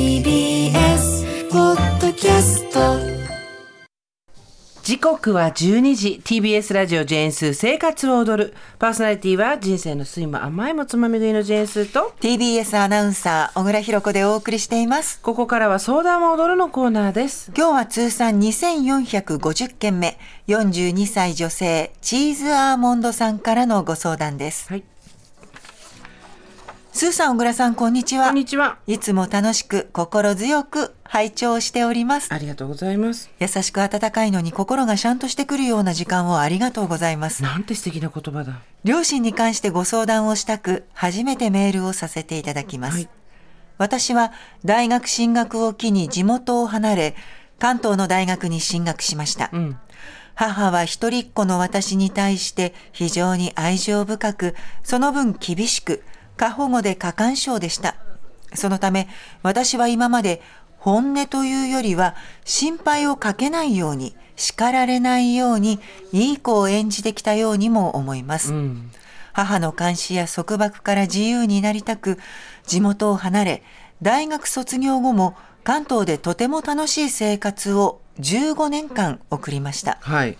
TBS ポッドキャスト。時刻は12時。TBS ラジオジェーンスー生活を踊る。パーソナリティは人生の酸いも甘いもつまみ食いのジェーンスーと。TBS アナウンサー小倉弘子でお送りしています。ここからは相談を踊るのコーナーです。今日は通算2450件目。42歳女性チーズアーモンドさんからのご相談です。はいスーさん小倉さんこんにちは。こんにちは。いつも楽しく心強く拝聴しております。ありがとうございます。優しく温かいのに心がシャンとしてくるような時間をありがとうございます。なんて素敵な言葉だ。両親に関してご相談をしたく初めてメールをさせていただきます、はい。私は大学進学を機に地元を離れ関東の大学に進学しました、うん。母は一人っ子の私に対して非常に愛情深くその分厳しく過保護で過干渉でした。そのため私は今まで本音というよりは心配をかけないように叱られないようにいい子を演じてきたようにも思います、うん。母の監視や束縛から自由になりたく地元を離れ大学卒業後も関東でとても楽しい生活を15年間送りました。はい。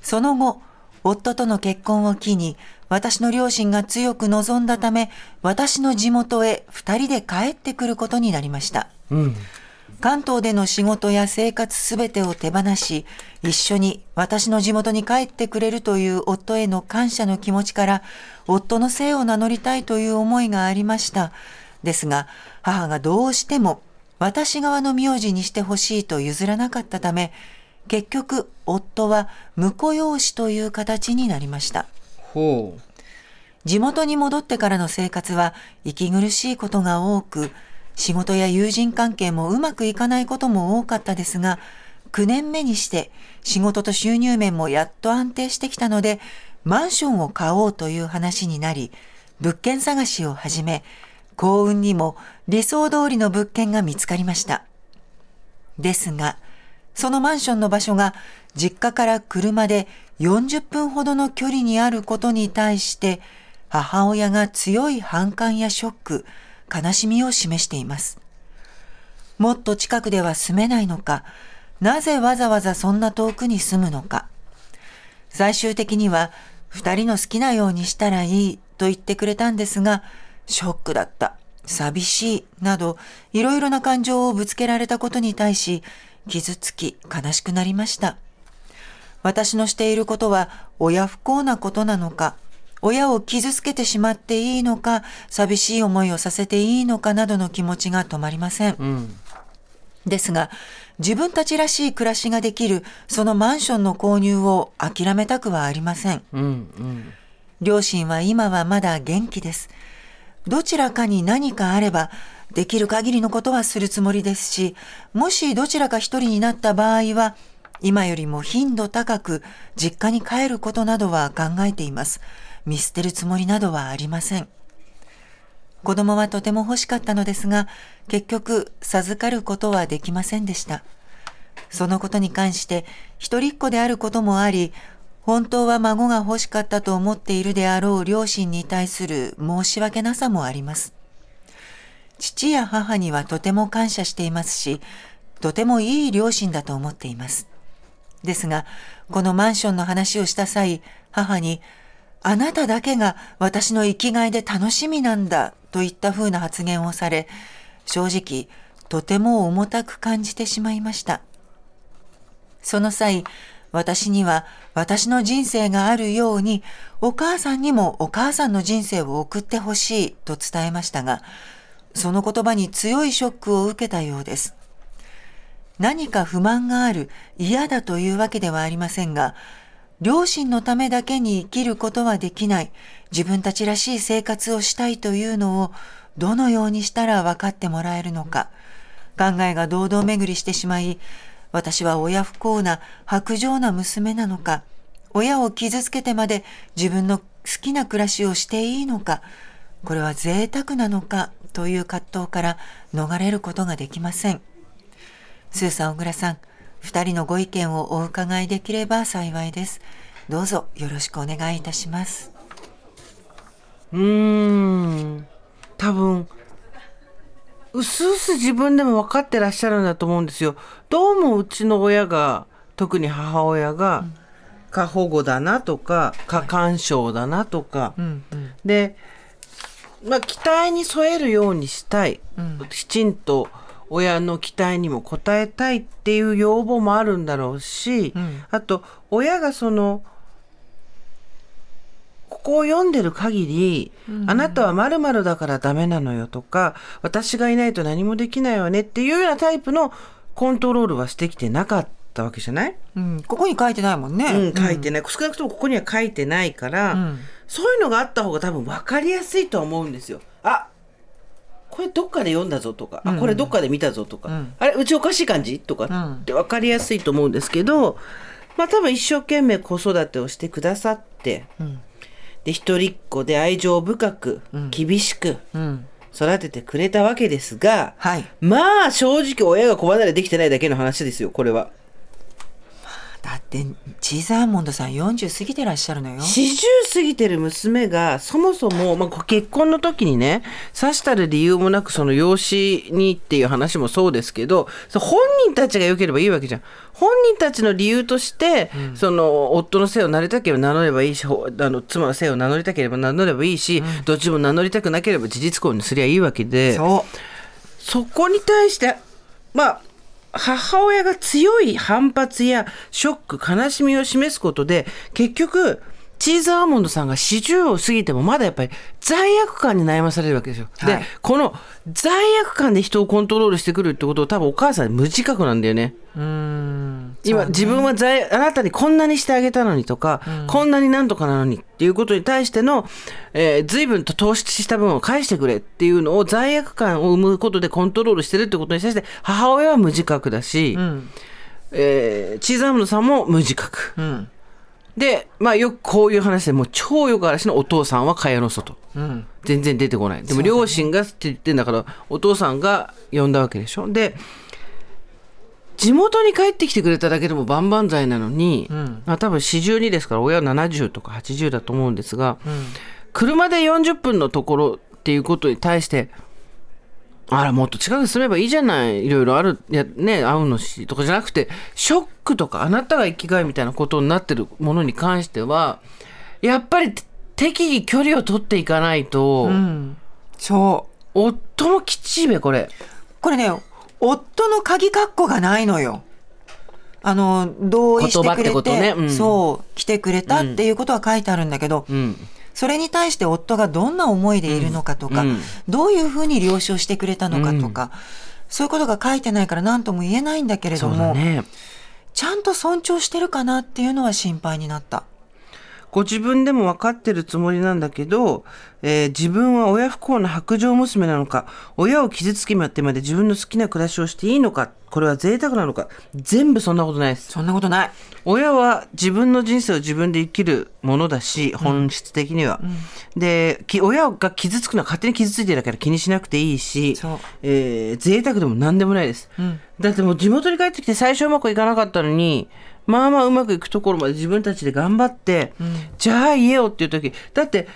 その後夫との結婚を機に私の両親が強く望んだため私の地元へ二人で帰ってくることになりましたうん関東での仕事や生活すべてを手放し、一緒に私の地元に帰ってくれるという夫への感謝の気持ちから、夫の姓を名乗りたいという思いがありました。ですが、母がどうしても私側の名字にしてほしいと譲らなかったため、結局夫は婿養子という形になりました。ほう地元に戻ってからの生活は息苦しいことが多く、仕事や友人関係もうまくいかないことも多かったですが、9年目にして仕事と収入面もやっと安定してきたので、マンションを買おうという話になり、物件探しを始め、幸運にも理想通りの物件が見つかりました。ですが、そのマンションの場所が実家から車で40分ほどの距離にあることに対して、母親が強い反感やショック、悲しみを示しています。もっと近くでは住めないのか、なぜわざわざそんな遠くに住むのか。最終的には、二人の好きなようにしたらいいと言ってくれたんですが、ショックだった、寂しい、など、いろいろな感情をぶつけられたことに対し、傷つき悲しくなりました。私のしていることは親不幸なことなのか、親を傷つけてしまっていいのか、寂しい思いをさせていいのかなどの気持ちが止まりません。ううんですが、自分たちらしい暮らしができるそのマンションの購入を諦めたくはありません。うんうん両親は今はまだ元気です。どちらかに何かあれば、できる限りのことはするつもりですし、もしどちらか一人になった場合は、今よりも頻度高く実家に帰ることなどは考えています。見捨てるつもりなどはありません。子供はとても欲しかったのですが、結局授かることはできませんでした。そのことに関して一人っ子であることもあり、本当は孫が欲しかったと思っているであろう両親に対する申し訳なさもあります。父や母にはとても感謝していますし、とてもいい両親だと思っています。ですが、このマンションの話をした際、母に、あなただけが私の生きがいで楽しみなんだといった風な発言をされ、正直、とても重たく感じてしまいました。その際、私には私の人生があるように、お母さんにもお母さんの人生を送ってほしいと伝えましたが、その言葉に強いショックを受けたようです。何か不満がある、嫌だというわけではありませんが、両親のためだけに生きることはできない、自分たちらしい生活をしたいというのを、どのようにしたら分かってもらえるのか、考えが堂々巡りしてしまい、私は親不幸な薄情な娘なのか、親を傷つけてまで自分の好きな暮らしをしていいのか、これは贅沢なのかという葛藤から逃れることができません。スーさん、小倉さん、二人のご意見をお伺いできれば幸いです。どうぞよろしくお願いいたします。うーん多分うすうす自分でも分かってらっしゃるんだと思うんですよ。どうもうちの親が特に母親が過保護だなとか過干渉だなとか、うんうんで、まあ、期待に添えるようにしたい、きちんと親の期待にも応えたいっていう要望もあるんだろうし、ん。あと親がそのここを読んでる限り、あなたは〇〇だからダメなのよとか私がいないと何もできないわねっていうようなタイプのコントロールはしてきてなかったわけじゃない、うん、ここに書いてないもんね。うん、書いてない、少なくともここには書いてないから、ん。そういうのがあった方が多分分かりやすいとは思うんですよ。あどっかで読んだぞとか、あこれどっかで見たぞとか、んあれうちおかしい感じとかんって分かりやすいと思うんですけど、まあ多分一生懸命子育てをしてくださって、で一人っ子で愛情深く、厳しくうん。育ててくれたわけですが、はい。まあ正直親が子離れできてないだけの話ですよこれは。だって、チーズアーモンドさん40過ぎてらっしゃるのよ。40過ぎてる娘がそもそも、まあ、結婚の時にねさしたる理由もなくその養子にっていう話もそうですけど本人たちが良ければいいわけじゃん。本人たちの理由として、その夫の姓を名乗りたければ名乗ればいいしほあの妻の姓を名乗りたければ名乗ればいいし、どっちも名乗りたくなければ事実婚にすりゃいいわけで。そそこに対して、まあ、母親が強い反発やショック、悲しみを示すことで、結局、チーズアーモンドさんが40を過ぎてもまだやっぱり罪悪感に悩まされるわけですよ。はいで、この罪悪感で人をコントロールしてくるってことを多分お母さん無自覚なんだよね。う。うん。今、自分は罪あなたにこんなにしてあげたのにとか、こんなになんとかなのにっていうことに対しての、えー随分と投資した分を返してくれっていうのを罪悪感を生むことでコントロールしてるってことに対して母親は無自覚だし、うん。えーチーズアーモンドさんも無自覚。うん。で、まあよくこういう話でもう超よくあるしのお父さんは蚊帳の外。うん。全然出てこない。でも両親がって言ってんだから、お父さんが呼んだわけでしょ。で、地元に帰ってきてくれただけでも万々歳なのに、んまあ多分42ですから親は70とか80だと思うんですが、車で40分のところっていうことに対して、あら、もっと近くに住めばいいじゃない。いろいろある、いや、ね、会うのし、とかじゃなくて、ショックとか、あなたが生きがいみたいなことになってるものに関しては、やっぱり適宜距離を取っていかないと、うん。そう。夫もきっちいべ、これ。これね、夫の鍵括弧がないのよ。あの、同意してくれて、てことねうんそう、来てくれたっていうことは書いてあるんだけど、うん。それに対して夫がどんな思いでいるのかとか、うんうんどういうふうに了承してくれたのかとか、そういうことが書いてないから何とも言えないんだけれども、ね。ちゃんと尊重してるかなっていうのは心配になった。ご自分でも分かってるつもりなんだけど、えー自分は親不幸な白状娘なのか、親を傷つけまってまで自分の好きな暮らしをしていいのか、これは贅沢なのか、全部そんなことないです。そんなことない。親は自分の人生を自分で生きるものだし、本質的には。で、き親が傷つくのは勝手に傷ついてるから気にしなくていいしえー贅沢でも何でもないです。だってもう地元に帰ってきて最初うまくいかなかったのに、まあまあうまくいくところまで自分たちで頑張って、じゃあ言えよっていう時、だって、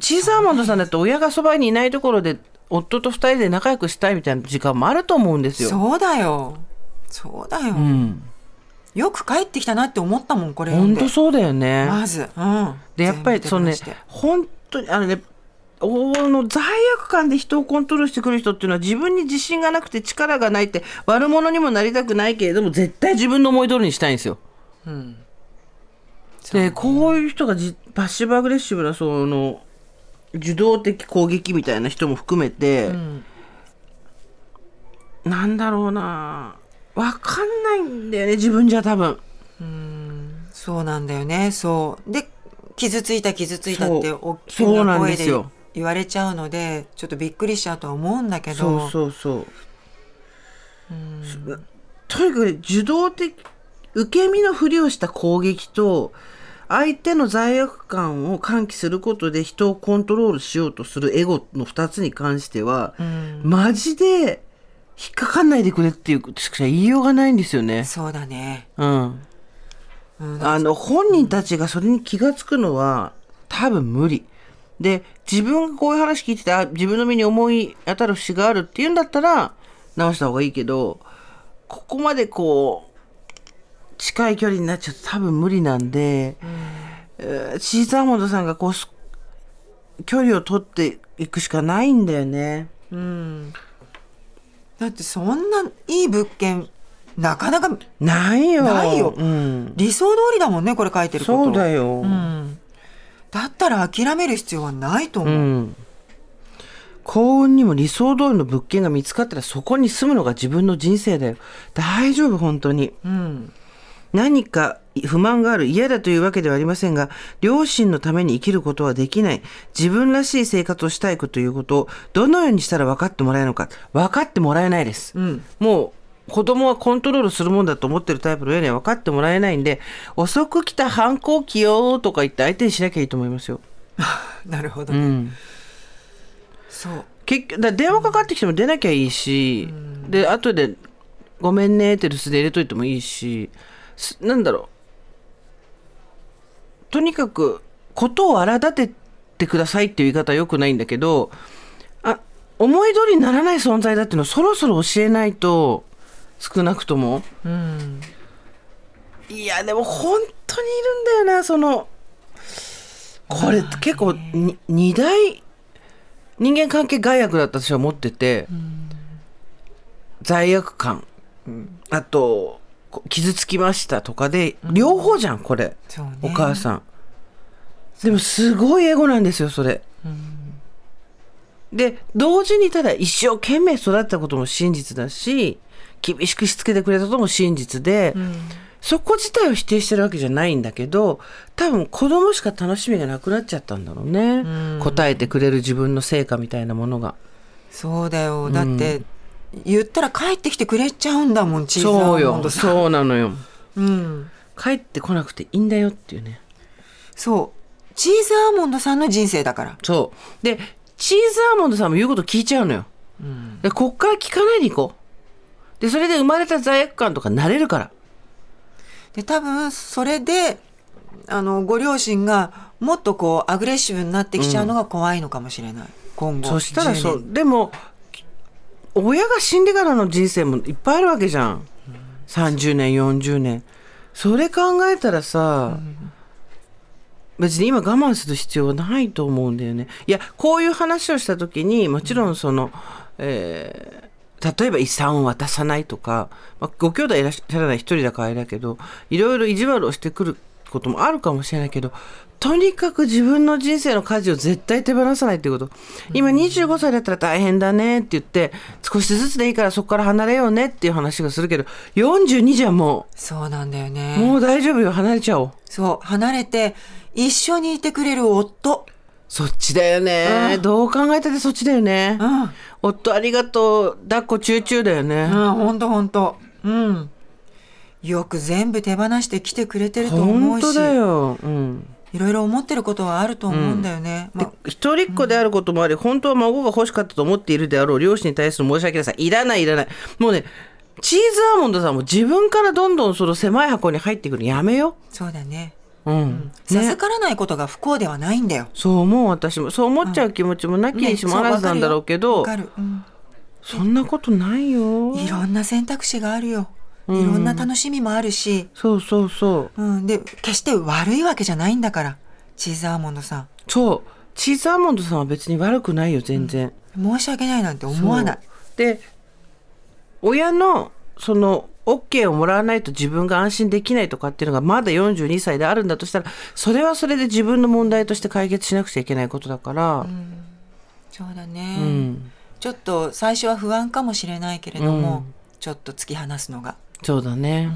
チーズアーモンドさんだって親がそばにいないところで夫と二人で仲良くしたいみたいな時間もあると思うんですよ。そうだよ。そうだよ。うん。よく帰ってきたなって思ったもん、これ本当そうだよね。まず。うん。でやっぱりそのね本当にあのねおの罪悪感で人をコントロールしてくる人っていうのは自分に自信がなくて力がないって悪者にもなりたくないけれども絶対自分の思い通りにしたいんですよ。でこういう人がじパッシブアグレッシブなその受動的攻撃みたいな人も含めて、なんだろうなわかんないんだよね自分じゃ多分。そうなんだよね。そう。で、傷ついた傷ついたって大きそうな声でですよ言われちゃうので、ちょっとびっくりしちゃうとは思うんだけど。そうそうそう。とにかくね受動的受け身のふりをした攻撃と相手の罪悪感を喚起することで人をコントロールしようとするエゴの2つに関しては、マジで引っかかんないでくれっていうしか言いようがないんですよね。そうだね。うん。うんあの本人たちがそれに気がつくのは多分無理。で自分がこういう話聞いててあ自分の身に思い当たる節があるっていうんだったら直した方がいいけどここまでこう近い距離になっちゃうと多分無理なんで、えーシーザーモンドさんがこうす距離を取っていくしかないんだよね。だってそんないい物件なかなかないよ。ないようん、理想通りだもんねこれ書いてることそうだよ。うんだったら諦める必要はないと思う、うん幸運にも理想通りの物件が見つかったらそこに住むのが自分の人生だよ。大丈夫、本当に。うん何か不満がある嫌だというわけではありませんが、両親のために生きることはできない。自分らしい生活をしたいということをどのようにしたら分かってもらえるのか。分かってもらえないです。うんもう子供はコントロールするもんだと思ってるタイプの親には分かってもらえないんで、遅く来た反抗期よとか言って相手にしなきゃいいと思いますよ。なるほど、うん。そう結局だ電話かかってきても出なきゃいいし、で後で「ごめんね」って留守で入れといてもいいしすなんだろうとにかくことを荒立ててくださいっていう言い方はよくないんだけどあ思い通りにならない存在だっていうのをそろそろ教えないと少なくとも。うん。いやでも本当にいるんだよなそのこれ結構に二大人間関係害悪だと私は思ってて、罪悪感、あとこ傷つきましたとかで両方じゃんこれ、ね。お母さん。でもすごいエゴなんですよそれ、で同時にただ一生懸命育ったことも真実だし厳しくしつけてくれたことも真実で、そこ自体を否定してるわけじゃないんだけど多分子供しか楽しみがなくなっちゃったんだろうね、答えてくれる自分の成果みたいなものが。そうだよ。だって、言ったら帰ってきてくれちゃうんだもんチーズアそうよ。さんそうなのよ。うん。帰ってこなくていいんだよっていうね。そう。チーズアーモンドさんの人生だから。そう。でチーズアーモンドさんも言うこと聞いちゃうのよ、でこっから聞かないでいこうでそれで生まれた罪悪感とか慣れるから。で多分それであのご両親がもっとこうアグレッシブになってきちゃうのが怖いのかもしれない、今後。そしたらそ10年。うでも親が死んでからの人生もいっぱいあるわけじゃん、30年40年。それ考えたらさ、別に今我慢する必要はないと思うんだよね。いやこういう話をした時にもちろんその、えー例えば遺産を渡さないとか、まあ、ご兄弟いらっしゃらない一人だからあれだけどいろいろ意地悪をしてくることもあるかもしれないけどとにかく自分の人生の舵を絶対手放さないっていうこと。今25歳だったら大変だねって言って少しずつでいいからそこから離れようねっていう話がするけど42じゃもそうなんだようね。もう大丈夫よ。離れちゃおう。そう離れて一緒にいてくれる夫そっちだよね、うん。どう考えたってそっちだよね、うん。うん夫ありがとう抱っこチューチューだよね、ほんとほんと。うん。よく全部手放して来てくれてると思うし。本当だよ、うん、いろいろ思ってることはあると思うんだよね、まあ。一人っ子であることもあり、本当は孫が欲しかったと思っているであろう両親に対する申し訳なさい。いらないいらない。もうねチーズアーモンドさんも自分からどんどんその狭い箱に入ってくるのやめよそうだねう、うん。授ね、からないことが不幸ではないんだよ。そう思う私も。そう思っちゃう気持ちもなきにしもあらずなんだろうけど、そんなことないよ。いろんな選択肢があるよ。いろんな楽しみもあるし、そうそうそう。うん、で、決して悪いわけじゃないんだから、チーズアーモンドさん。そう。チーズアーモンドさんは別に悪くないよ全然、申し訳ないなんて思わない。で親のその OK をもらわないと自分が安心できないとかっていうのがまだ42歳であるんだとしたらそれはそれで自分の問題として解決しなくちゃいけないことだから、そうだね、うん。ちょっと最初は不安かもしれないけれども、うん。ちょっと突き放すのが。そうだね、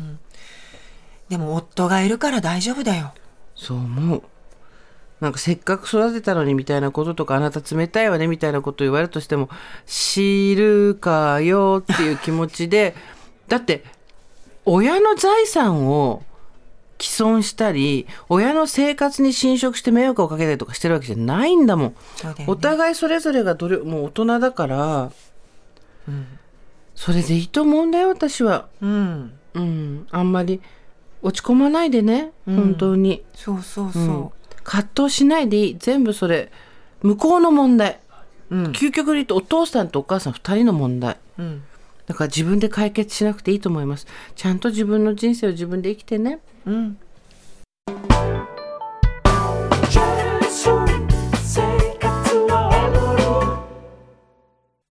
でも夫がいるから大丈夫だよ。そう思う。なんかせっかく育てたのにみたいなこととかあなた冷たいわねみたいなことを言われるとしても知るかよっていう気持ちでだって親の財産を毀損したり親の生活に侵食して迷惑をかけたりとかしてるわけじゃないんだもん、ね。お互いそれぞれがどれもう大人だから、それでいいと思うんだよ私は。うん。うん。あんまり落ち込まないでね、本当に。そうそうそう。うん。葛藤しないでいい。全部それ向こうの問題、うん。究極に言うとお父さんとお母さん2人の問題。うんだから自分で解決しなくていいと思います。ちゃんと自分の人生を自分で生きてね。うん。